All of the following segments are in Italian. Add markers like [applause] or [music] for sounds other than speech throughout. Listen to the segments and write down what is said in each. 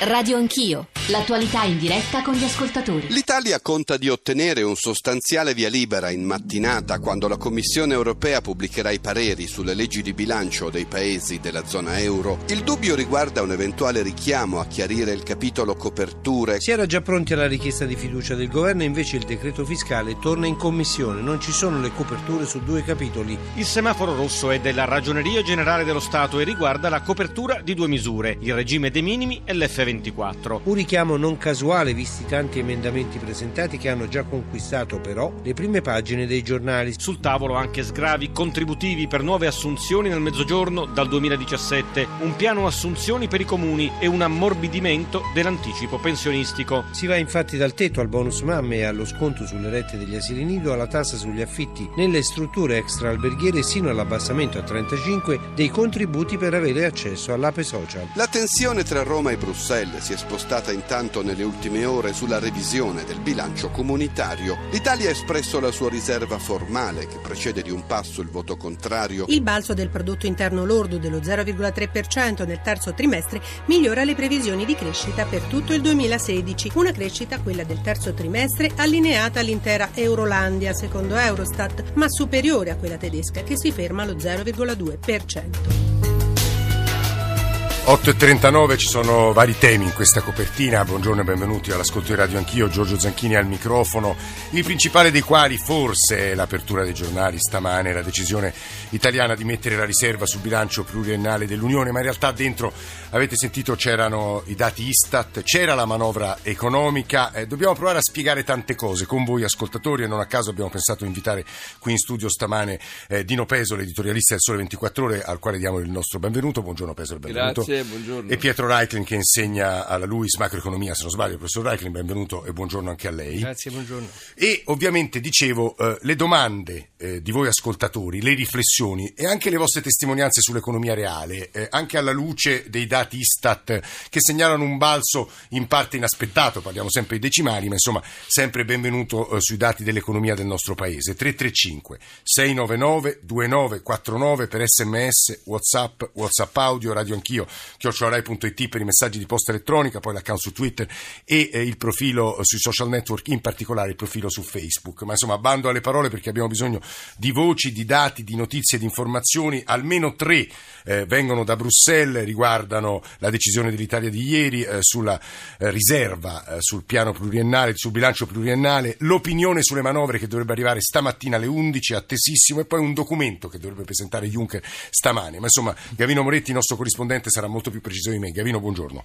Radio Anch'io, l'attualità in diretta con gli ascoltatori. L'Italia conta di ottenere un sostanziale via libera in mattinata quando la Commissione europea pubblicherà i pareri sulle leggi di bilancio dei paesi della zona euro. Il dubbio riguarda un eventuale richiamo a chiarire il capitolo coperture. Si era già pronti alla richiesta di fiducia del governo, invece il decreto fiscale torna in commissione. Non ci sono le coperture su due capitoli. Il semaforo rosso è della Ragioneria Generale dello Stato e riguarda la copertura di due misure, il regime dei minimi e l'F24. Un richiamo non casuale visti tanti emendamenti presentati che hanno già conquistato però le prime pagine dei giornali. Sul tavolo anche sgravi contributivi per nuove assunzioni nel mezzogiorno dal 2017, un piano assunzioni per i comuni e un ammorbidimento dell'anticipo pensionistico. Si va infatti dal tetto al bonus mamme e allo sconto sulle rette degli asili nido alla tassa sugli affitti nelle strutture extraalberghiere sino all'abbassamento a 35 dei contributi per avere accesso all'ape social. La tensione tra Roma e Bruxelles si è spostata intanto nelle ultime ore sulla revisione del bilancio comunitario. L'Italia ha espresso la sua riserva formale, che precede di un passo il voto contrario. Il balzo del prodotto interno lordo dello 0,3% nel terzo trimestre migliora le previsioni di crescita per tutto il 2016. Una crescita, quella del terzo trimestre, allineata all'intera Eurolandia, secondo Eurostat, ma superiore a quella tedesca, che si ferma allo 0,2%. 8.39 ci sono vari temi in questa copertina, buongiorno e benvenuti all'ascolto di Radio Anch'io, Giorgio Zanchini al microfono, il principale dei quali forse è l'apertura dei giornali stamane, la decisione italiana di mettere la riserva sul bilancio pluriennale dell'Unione, ma in realtà dentro avete sentito c'erano i dati Istat, c'era la manovra economica, eh, dobbiamo provare a spiegare tante cose con voi ascoltatori e non a caso abbiamo pensato di invitare qui in studio stamane eh, Dino Peso, l'editorialista del Sole 24 Ore, al quale diamo il nostro benvenuto, buongiorno Peso, benvenuto. Grazie buongiorno. E Pietro Reiklin che insegna alla LUIS macroeconomia, se non sbaglio, professor Reiklin, benvenuto e buongiorno anche a lei. Grazie, buongiorno. E ovviamente dicevo, eh, le domande eh, di voi ascoltatori, le riflessioni e anche le vostre testimonianze sull'economia reale, eh, anche alla luce dei dati Istat che segnalano un balzo in parte inaspettato, parliamo sempre di decimali, ma insomma sempre benvenuto eh, sui dati dell'economia del nostro paese. 335 699 2949 per sms, whatsapp, whatsapp audio, radio anch'io chiocciolarai.it per i messaggi di posta elettronica, poi l'account su Twitter e eh, il profilo sui social network, in particolare il profilo su Facebook. Ma insomma, bando alle parole perché abbiamo bisogno di voci, di dati, di notizie, di informazioni. Almeno tre eh, vengono da Bruxelles, riguardano la decisione dell'Italia di ieri eh, sulla eh, riserva, eh, sul piano pluriennale, sul bilancio pluriennale, l'opinione sulle manovre che dovrebbe arrivare stamattina alle 11, attesissimo, e poi un documento che dovrebbe presentare Juncker stamane. Ma insomma, Gavino Moretti, nostro corrispondente, sarà molto più preciso di me. Gavino, buongiorno.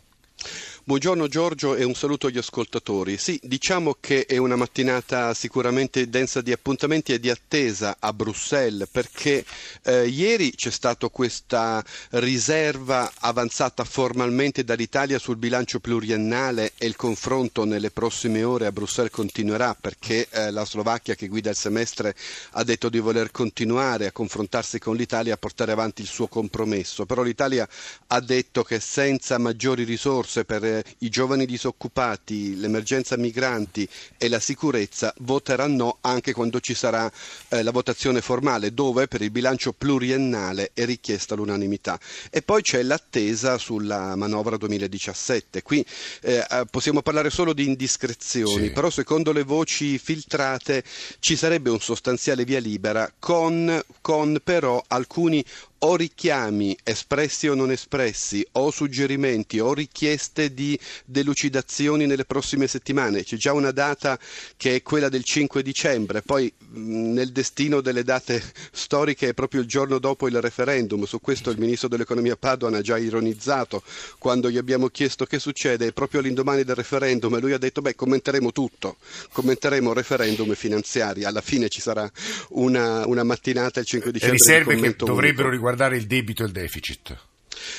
Buongiorno Giorgio e un saluto agli ascoltatori. Sì, diciamo che è una mattinata sicuramente densa di appuntamenti e di attesa a Bruxelles perché eh, ieri c'è stata questa riserva avanzata formalmente dall'Italia sul bilancio pluriennale e il confronto nelle prossime ore a Bruxelles continuerà perché eh, la Slovacchia che guida il semestre ha detto di voler continuare a confrontarsi con l'Italia a portare avanti il suo compromesso. Però l'Italia ha detto che senza maggiori risorse per i giovani disoccupati, l'emergenza migranti e la sicurezza voterà no anche quando ci sarà eh, la votazione formale dove per il bilancio pluriennale è richiesta l'unanimità. E poi c'è l'attesa sulla manovra 2017. Qui eh, eh, possiamo parlare solo di indiscrezioni, sì. però secondo le voci filtrate ci sarebbe un sostanziale via libera con, con però alcuni o richiami espressi o non espressi, o suggerimenti o richieste di delucidazioni nelle prossime settimane. C'è già una data che è quella del 5 dicembre, poi nel destino delle date storiche è proprio il giorno dopo il referendum. Su questo il ministro dell'economia Padoan ha già ironizzato quando gli abbiamo chiesto che succede, è proprio l'indomani del referendum e lui ha detto beh commenteremo tutto, commenteremo referendum e finanziari, alla fine ci sarà una, una mattinata il 5 dicembre. Riserve che dovrebbero riguardare riguardare il debito e il deficit.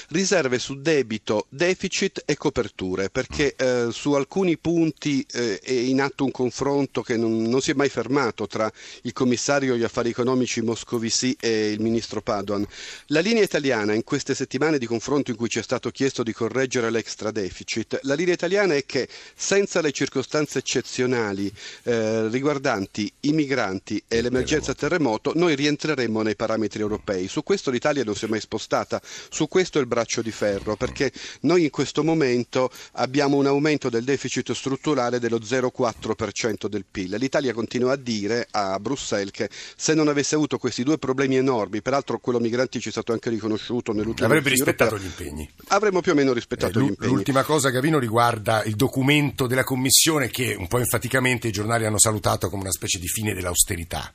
Riserve su debito, deficit e coperture, perché eh, su alcuni punti eh, è in atto un confronto che non, non, si è mai fermato tra il commissario agli affari economici Moscovici e il ministro Padoan. La linea italiana in queste settimane di confronto in cui ci è stato chiesto di correggere l'extra deficit, la linea italiana è che senza le circostanze eccezionali eh, riguardanti i migranti e l'emergenza terremoto, noi rientreremo nei parametri europei. Su questo l'Italia non si è mai spostata, su questo è il braccio di ferro, perché noi in questo momento abbiamo un aumento del deficit strutturale dello 0,4% del PIL. L'Italia continua a dire a Bruxelles che se non avesse avuto questi due problemi enormi, peraltro quello migranti ci è stato anche riconosciuto nell'ultimo Avrebbe rispettato europea, gli impegni. Avremmo più o meno rispettato eh, gli impegni. L'ultima cosa, Gavino, riguarda il documento della Commissione che un po' enfaticamente i giornali hanno salutato come una specie di fine dell'austerità.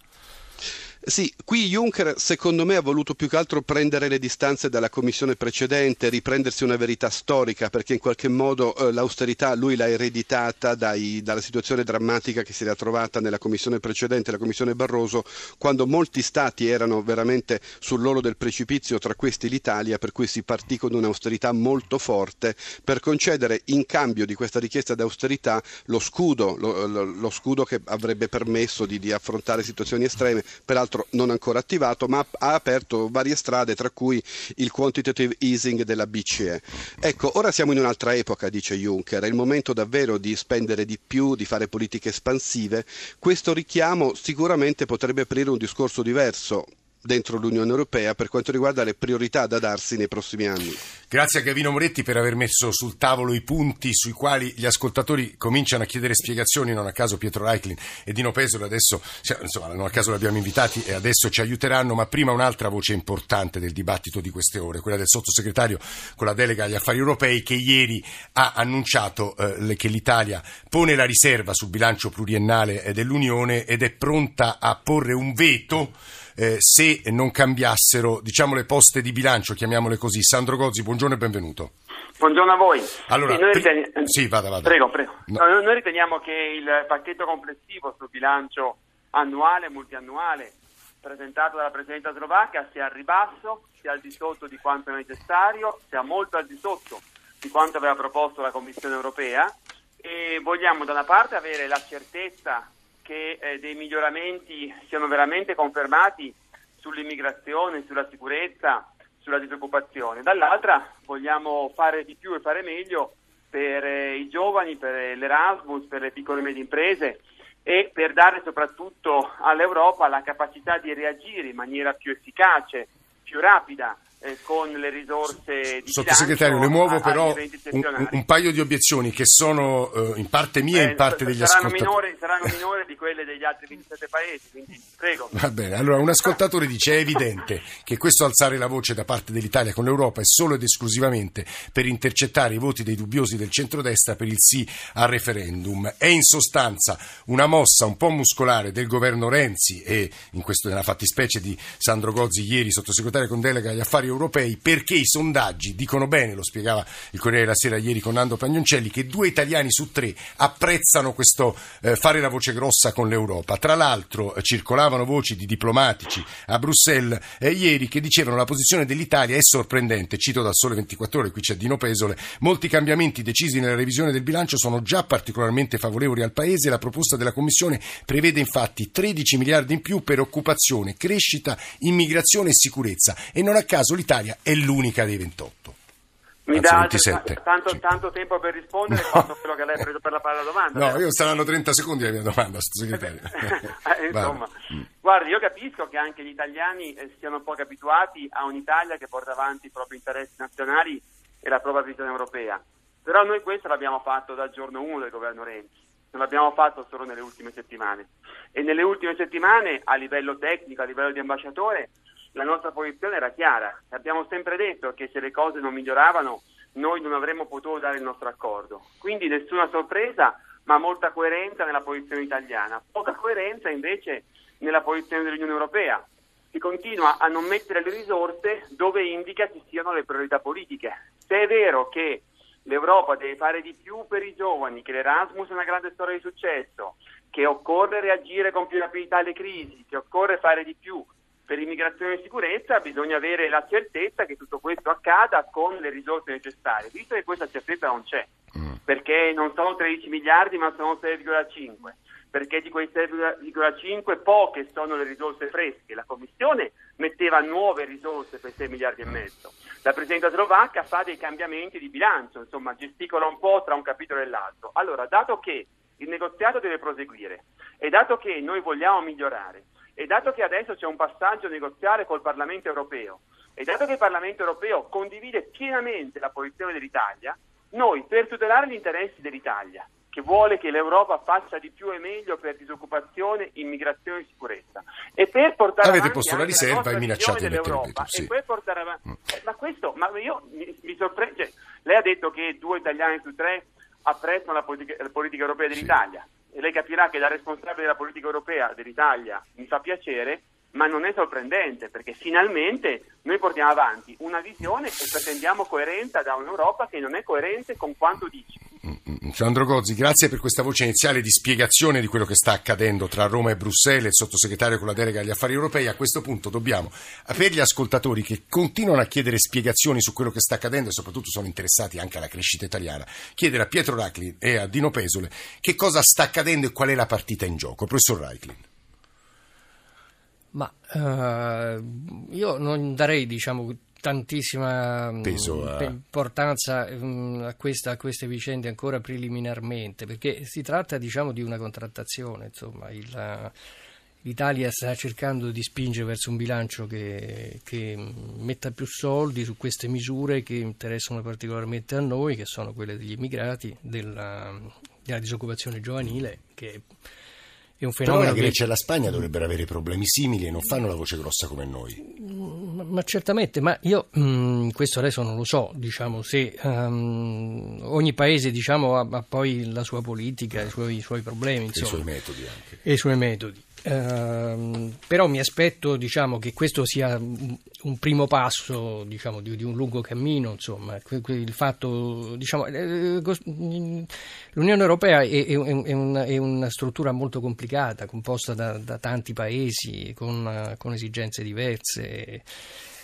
Sì, qui Juncker secondo me ha voluto più che altro prendere le distanze dalla commissione precedente, riprendersi una verità storica, perché in qualche modo eh, l'austerità lui l'ha ereditata dai, dalla situazione drammatica che si era trovata nella commissione precedente, la commissione Barroso, quando molti stati erano veramente sull'oro del precipizio, tra questi l'Italia, per cui si partì con un'austerità molto forte per concedere in cambio di questa richiesta di austerità lo scudo, lo, lo, lo scudo che avrebbe permesso di, di affrontare situazioni estreme. Peraltro peraltro non ancora attivato, ma ha aperto varie strade, tra cui il quantitative easing della BCE. Ecco, ora siamo in un'altra epoca, dice Juncker, è il momento davvero di spendere di più, di fare politiche espansive. Questo richiamo sicuramente potrebbe aprire un discorso diverso dentro l'Unione Europea per quanto riguarda le priorità da darsi nei prossimi anni. Grazie a Gavino Moretti per aver messo sul tavolo i punti sui quali gli ascoltatori cominciano a chiedere spiegazioni, non a caso Pietro Reiklin e Dino Pesolo adesso, insomma, non a caso li abbiamo invitati e adesso ci aiuteranno, ma prima un'altra voce importante del dibattito di queste ore, quella del sottosegretario con la delega agli affari europei che ieri ha annunciato eh, che l'Italia pone la riserva sul bilancio pluriennale dell'Unione ed è pronta a porre un veto eh, se non cambiassero diciamo, le poste di bilancio, chiamiamole così. Sandro Gozzi, buongiorno e benvenuto. Buongiorno a voi. Allora, sì, noi, riteni... sì, vada, vada. Prego, prego. No. No, noi riteniamo che il pacchetto complessivo sul bilancio annuale e multiannuale presentato dalla Presidenta slovacca sia al ribasso, sia al di sotto di quanto è necessario, sia molto al di sotto di quanto aveva proposto la Commissione europea e vogliamo da una parte avere la certezza che eh, dei miglioramenti siano veramente confermati sull'immigrazione, sulla sicurezza, sulla disoccupazione. Dall'altra vogliamo fare di più e fare meglio per eh, i giovani, per l'Erasmus, per le piccole e medie imprese e per dare soprattutto all'Europa la capacità di reagire in maniera più efficace, più rapida eh, con le risorse di Sottosegretario, le muovo però un, un, paio di obiezioni che sono eh, in parte mie e in eh, parte degli saranno ascoltatori. Minore, saranno [laughs] minori di quelle degli altri 27 paesi, quindi prego. Va bene, allora un ascoltatore dice è evidente che questo alzare la voce da parte dell'Italia con l'Europa è solo ed esclusivamente per intercettare i voti dei dubbiosi del centrodestra per il sì al referendum. È in sostanza una mossa un po' muscolare del governo Renzi e in questo nella fattispecie di Sandro Gozzi ieri, sottosegretario con delega agli affari europei perché i sondaggi dicono bene, lo spiegava il Corriere della Sera ieri con Nando Pagnoncelli, che due italiani su tre apprezzano questo eh, fare la voce grossa con l'Europa. Tra l'altro eh, circolavano voci di diplomatici a Bruxelles eh, ieri che dicevano la posizione dell'Italia è sorprendente, cito dal Sole 24 ore, qui c'è Dino Pesole, molti cambiamenti decisi nella revisione del bilancio sono già particolarmente favorevoli al Paese, la proposta della Commissione prevede infatti 13 miliardi in più per occupazione, crescita, immigrazione e sicurezza. E non a caso l'Italia è l'unica dei 28. Mi dà tanto, tanto, tempo per rispondere no. quanto quello che lei ha preso per la, per la domanda. No, io saranno 30 secondi la mia domanda, sottosegretario. [laughs] Eh, insomma, guardi, io capisco che anche gli italiani eh, siano un po' abituati a un'Italia che porta avanti i propri interessi nazionali e la propria visione europea. Però noi questo l'abbiamo fatto dal giorno 1 del governo Renzi, non l'abbiamo fatto solo nelle ultime settimane. E nelle ultime settimane, a livello tecnico, a livello di ambasciatore, la nostra posizione era chiara. Abbiamo sempre detto che se le cose non miglioravano noi non avremmo potuto dare il nostro accordo. Quindi nessuna sorpresa, ma molta coerenza nella posizione italiana. Poca coerenza invece nella posizione dell'Unione Europea. Si continua a non mettere le risorse dove indica ci siano le priorità politiche. Se è vero che l'Europa deve fare di più per i giovani, che l'Erasmus è una grande storia di successo, che occorre reagire con più rapidità alle crisi, che occorre fare di più per immigrazione e sicurezza bisogna avere la certezza che tutto questo accada con le risorse necessarie, visto che questa certezza non c'è, mm. perché non sono 13 miliardi ma sono 6,5 perché di quei 6,5 poche sono le risorse fresche. La Commissione metteva nuove risorse per 6 miliardi e mezzo. La Presidenta slovacca fa dei cambiamenti di bilancio, insomma gesticola un po' tra un capitolo e l'altro. Allora, dato che il negoziato deve proseguire e dato che noi vogliamo migliorare e dato che adesso c'è un passaggio negoziale col Parlamento europeo e dato che il Parlamento europeo condivide pienamente la posizione dell'Italia, noi per tutelare gli interessi dell'Italia che vuole che l'Europa faccia di più e meglio per disoccupazione, immigrazione e sicurezza. E per portare Avete posto la riserva e minacciate di mettere sì. e per portare avanti, mm. eh, ma questo, ma io mi, mi sorprende, cioè, lei ha detto che due italiani su tre apprezzano la politica, la politica europea dell'Italia sì. E lei capirà che la responsabile della politica europea dell'Italia mi fa piacere, ma non è sorprendente perché finalmente noi portiamo avanti una visione e pretendiamo coerenza da un'Europa che non è coerente con quanto dice. Sandro Gozzi, grazie per questa voce iniziale di spiegazione di quello che sta accadendo tra Roma e Bruxelles, il sottosegretario con la delega agli affari europei. A questo punto dobbiamo, per gli ascoltatori che continuano a chiedere spiegazioni su quello che sta accadendo e soprattutto sono interessati anche alla crescita italiana, chiedere a Pietro Racklin e a Dino Pesole che cosa sta accadendo e qual è la partita in gioco. Professor Racklin. Ma uh, io non darei, diciamo, tantissima mm, eh. importanza um, a, questa, a, queste vicende ancora preliminarmente, perché si tratta diciamo, di una contrattazione, insomma, il, l'Italia sta cercando di spingere verso un bilancio che, che, metta più soldi su queste misure che interessano particolarmente a noi, che sono quelle degli immigrati, della, della disoccupazione giovanile, che è un fenomeno. Però la Grecia che... e la Spagna dovrebbero avere problemi simili e non fanno la voce grossa come noi. Ma, ma certamente, ma io mh, mm, questo adesso non lo so, diciamo, se um, ogni paese diciamo, ha, ha, poi la sua politica, i suoi, i suoi problemi, insomma, i suoi metodi anche. E i suoi metodi. Uh, però mi aspetto diciamo, che questo sia un primo passo diciamo, di, di, un lungo cammino. Fatto, diciamo, eh, l'Unione Europea è, è, è, una, è, una, struttura molto complicata, composta da, da tanti paesi con, con esigenze diverse.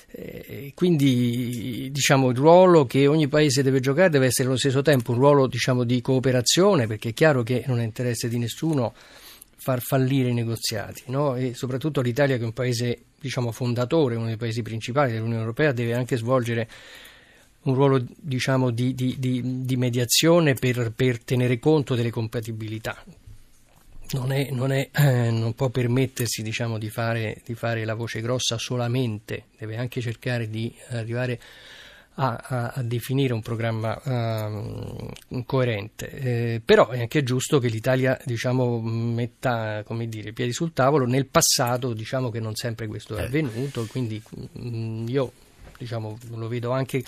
Eh, quindi diciamo, il ruolo che ogni paese deve giocare deve essere allo stesso tempo un ruolo diciamo, di cooperazione, perché è chiaro che non è interesse di nessuno far fallire i negoziati no? e soprattutto l'Italia che è un paese diciamo, fondatore, uno dei paesi principali dell'Unione Europea, deve anche svolgere un ruolo diciamo, di, di, di, di, mediazione per, per, tenere conto delle compatibilità. Non, è, non, è, eh, non può permettersi diciamo, di, fare, di fare la voce grossa solamente, deve anche cercare di arrivare a, a, a definire un programma uh, coerente. Eh, però è anche giusto che l'Italia diciamo, metta dire, i piedi sul tavolo. Nel passato diciamo che non sempre questo è eh. avvenuto, quindi mh, mm, io diciamo, lo vedo anche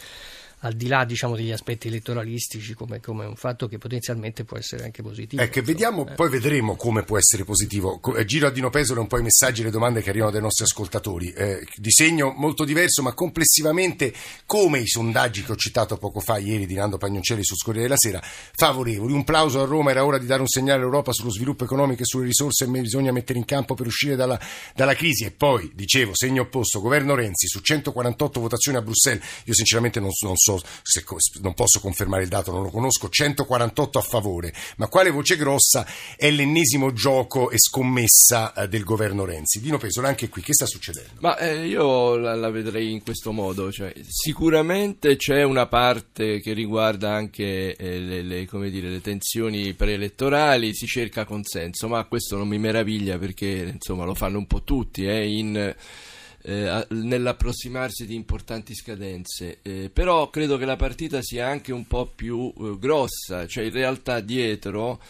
al di là diciamo, degli aspetti elettoralistici come, come, un fatto che potenzialmente può essere anche positivo. Ecco, vediamo, eh. poi vedremo come può essere positivo. Eh, giro a Dino Pesole un po' i messaggi e le domande che arrivano dai nostri ascoltatori. Eh, disegno molto diverso, ma complessivamente come i sondaggi che ho citato poco fa ieri di Nando Pagnoncelli sul Scorriere della Sera, favorevoli. Un plauso a Roma, era ora di dare un segnale all'Europa sullo sviluppo economico e sulle risorse che bisogna mettere in campo per uscire dalla, dalla crisi. E poi, dicevo, segno opposto, governo Renzi su 148 votazioni a Bruxelles. Io sinceramente non, non so se, non posso confermare il dato, non lo conosco, 148 a favore, ma quale voce grossa è l'ennesimo gioco e scommessa eh, del governo Renzi? Dino Pesola, anche qui, che sta succedendo? Ma eh, io la, la, vedrei in questo modo, cioè, sicuramente c'è una parte che riguarda anche eh, le, le, dire, le, tensioni preelettorali, si cerca consenso, ma questo non mi meraviglia perché insomma, lo fanno un po' tutti eh, in eh, nell'approssimarsi di importanti scadenze, eh, però credo che la partita sia anche un po' più eh, grossa, cioè in realtà dietro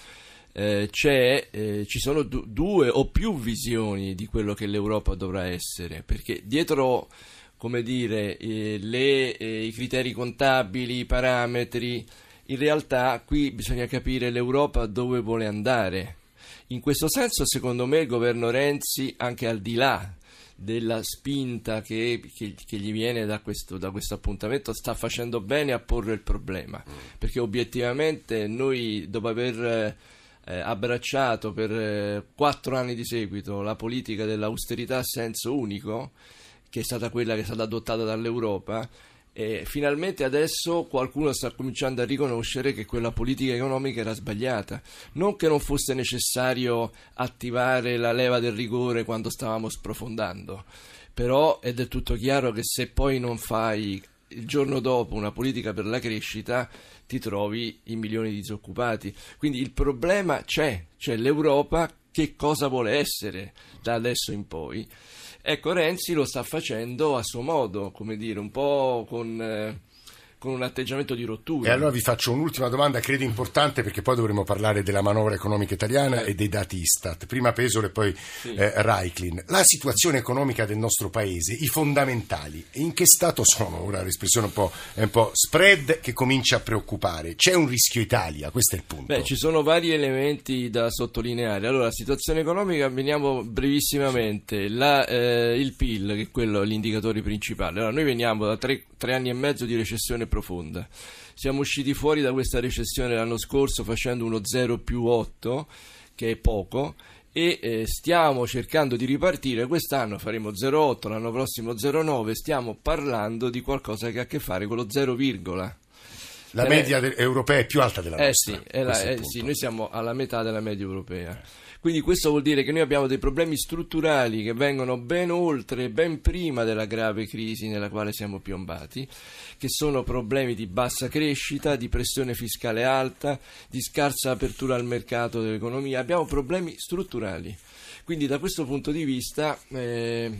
eh, eh, ci sono du- due o più visioni di quello che l'Europa dovrà essere, perché dietro come dire, eh, le, i criteri contabili, i parametri, in realtà qui bisogna capire l'Europa dove vuole andare. In questo senso, secondo me, il governo Renzi, anche al di là della spinta che, che, che gli viene da questo, da questo, appuntamento sta facendo bene a porre il problema, mm. perché obiettivamente noi dopo aver eh, abbracciato per eh, quattro anni di seguito la politica dell'austerità a senso unico, che è stata quella che è stata adottata dall'Europa, e finalmente adesso qualcuno sta cominciando a riconoscere che quella politica economica era sbagliata. Non che non fosse necessario attivare la leva del rigore quando stavamo sprofondando, però è del tutto chiaro che se poi non fai il giorno dopo una politica per la crescita ti trovi in milioni di disoccupati. Quindi il problema c'è, c'è l'Europa che cosa vuole essere da adesso in poi. Ecco, Renzi lo sta facendo a suo modo, come dire, un po' con... Eh, con un atteggiamento di rottura. E allora vi faccio un'ultima domanda, credo importante, perché poi dovremo parlare della manovra economica italiana e dei dati Istat. Prima Pesole e poi sì. eh, Reiklin. La situazione economica del nostro paese, i fondamentali, in che stato sono? Ora l'espressione un po', è un po' spread che comincia a preoccupare. C'è un rischio Italia, questo è il punto. Beh, ci sono vari elementi da sottolineare. Allora, situazione economica, veniamo brevissimamente. La, eh, il PIL, che è quello, l'indicatore principale. Allora, noi veniamo da tre, tre anni e mezzo di recessione profonda. Siamo usciti fuori da questa recessione l'anno scorso facendo uno 0 più 8, che è poco, e eh, stiamo cercando di ripartire. Quest'anno faremo 0,8, l'anno prossimo 0,9. Stiamo parlando di qualcosa che ha a che fare con lo 0, la media de- europea è più alta della eh nostra. Sì, la, eh sì, noi siamo alla metà della media europea. Quindi questo vuol dire che noi abbiamo dei problemi strutturali che vengono ben oltre, ben prima della grave crisi nella quale siamo piombati, che sono problemi di bassa crescita, di pressione fiscale alta, di scarsa apertura al mercato dell'economia. Abbiamo problemi strutturali. Quindi da questo punto di vista... Eh,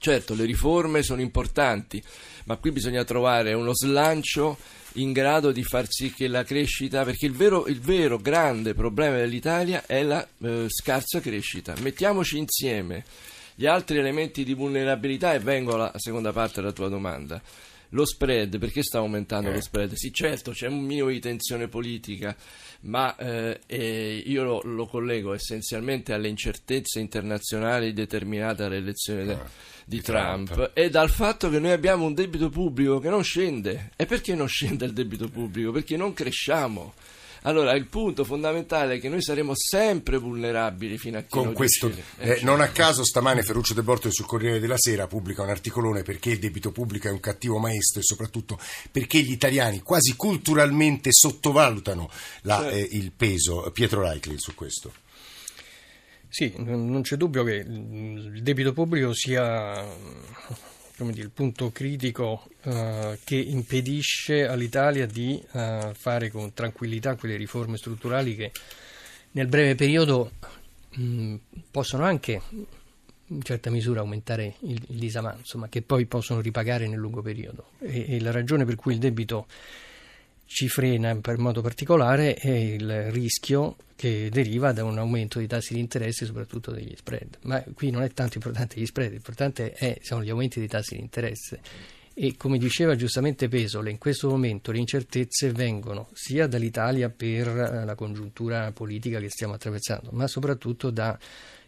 Certo, le riforme sono importanti, ma qui bisogna trovare uno slancio in grado di far sì che la crescita, perché il vero, il vero grande problema dell'Italia è la eh, scarsa crescita. Mettiamoci insieme gli altri elementi di vulnerabilità e vengo alla seconda parte della tua domanda. Lo spread, perché sta aumentando eh. lo spread? Sì, certo, c'è un minimo di tensione politica, ma eh, eh, io lo, lo, collego essenzialmente alle incertezze internazionali determinate dall'elezione de, ah, di Trump, Trump, e dal fatto che noi abbiamo un debito pubblico che non scende. E perché non scende il debito pubblico? Perché non cresciamo. Allora, il punto fondamentale è che noi saremo sempre vulnerabili fino a che Con questo, eh, non a caso stamane Ferruccio De Bortoli sul Corriere della Sera pubblica un articolone perché il debito pubblico è un cattivo maestro e soprattutto perché gli italiani quasi culturalmente sottovalutano la, certo. eh, il peso. Pietro Reichli su questo. Sì, non c'è dubbio che il debito pubblico sia dire, il punto critico uh, che impedisce all'Italia di uh, fare con tranquillità quelle riforme strutturali che nel breve periodo mh, possono anche in certa misura aumentare il, il disavanzo, ma che poi possono ripagare nel lungo periodo. E, e la ragione per cui il debito ci frena in modo particolare è il rischio che deriva da un aumento dei tassi di interesse, soprattutto degli spread. Ma qui non è tanto importante gli spread, l'importante è, sono gli aumenti dei tassi di interesse. E come diceva giustamente Pesole, in questo momento le incertezze vengono sia dall'Italia per eh, la congiuntura politica che stiamo attraversando, ma soprattutto da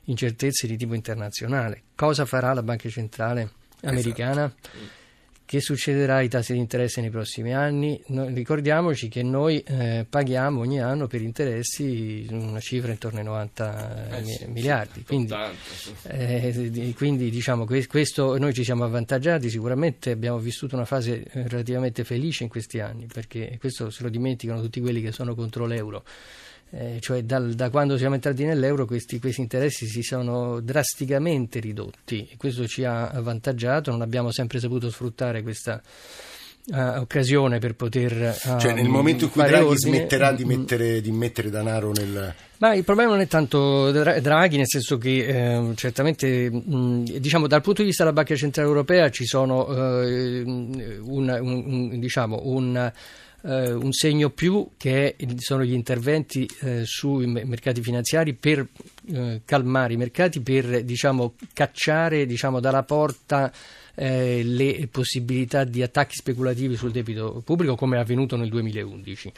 incertezze di tipo internazionale. Cosa farà la Banca Centrale americana? Esatto che succederà ai tassi di interesse nei prossimi anni? Noi, ricordiamoci che noi eh, paghiamo ogni anno per interessi una cifra intorno ai 90 eh sì, miliardi. Quindi, eh, quindi diciamo questo noi ci siamo avvantaggiati, sicuramente abbiamo vissuto una fase eh, relativamente felice in questi anni, perché questo se lo dimenticano tutti quelli che sono contro l'euro eh, cioè dal, da quando siamo entrati nell'euro questi, questi, interessi si sono drasticamente ridotti. E questo ci ha avvantaggiato, non abbiamo sempre saputo sfruttare questa uh, occasione per poter... Uh, cioè nel momento in cui Draghi ordine, smetterà di mm, mm. mettere, di mettere denaro nel... Ma il problema non è tanto Draghi, nel senso che eh, certamente mh, diciamo, dal punto di vista della Banca Centrale Europea ci sono eh, un, un, un, diciamo, un eh, un segno più che sono gli interventi eh, sui mercati finanziari per eh, calmare i mercati, per diciamo, cacciare diciamo, dalla porta eh, le possibilità di attacchi speculativi sul debito pubblico come è avvenuto nel 2011.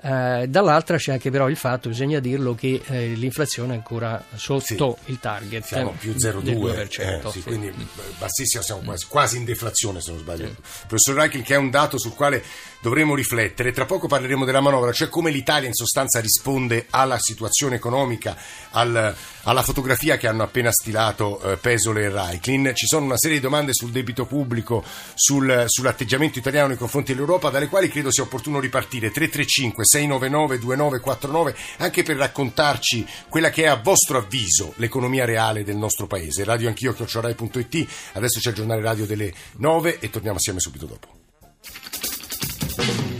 Eh, dall'altra c'è anche però il fatto, bisogna dirlo, che eh, l'inflazione è ancora sotto sì, il target. Siamo più 0,2, eh, sì, sì. quindi bassissimo, siamo quasi, quasi, in deflazione se non sbaglio. Professor Reichel, che è un dato sul quale dovremo riflettere. Tra poco parleremo della manovra, cioè come l'Italia in sostanza risponde alla situazione economica, al, alla fotografia che hanno appena stilato eh, Pesole e Raiklin. Ci sono una serie di domande sul debito pubblico, sul, sull'atteggiamento italiano nei confronti dell'Europa, dalle quali credo sia opportuno ripartire. 335 699 2949, anche per raccontarci quella che è a vostro avviso l'economia reale del nostro paese. Radio anch'io, chiocciorai.it. Adesso c'è il giornale radio delle 9 e torniamo assieme subito dopo. Thank you.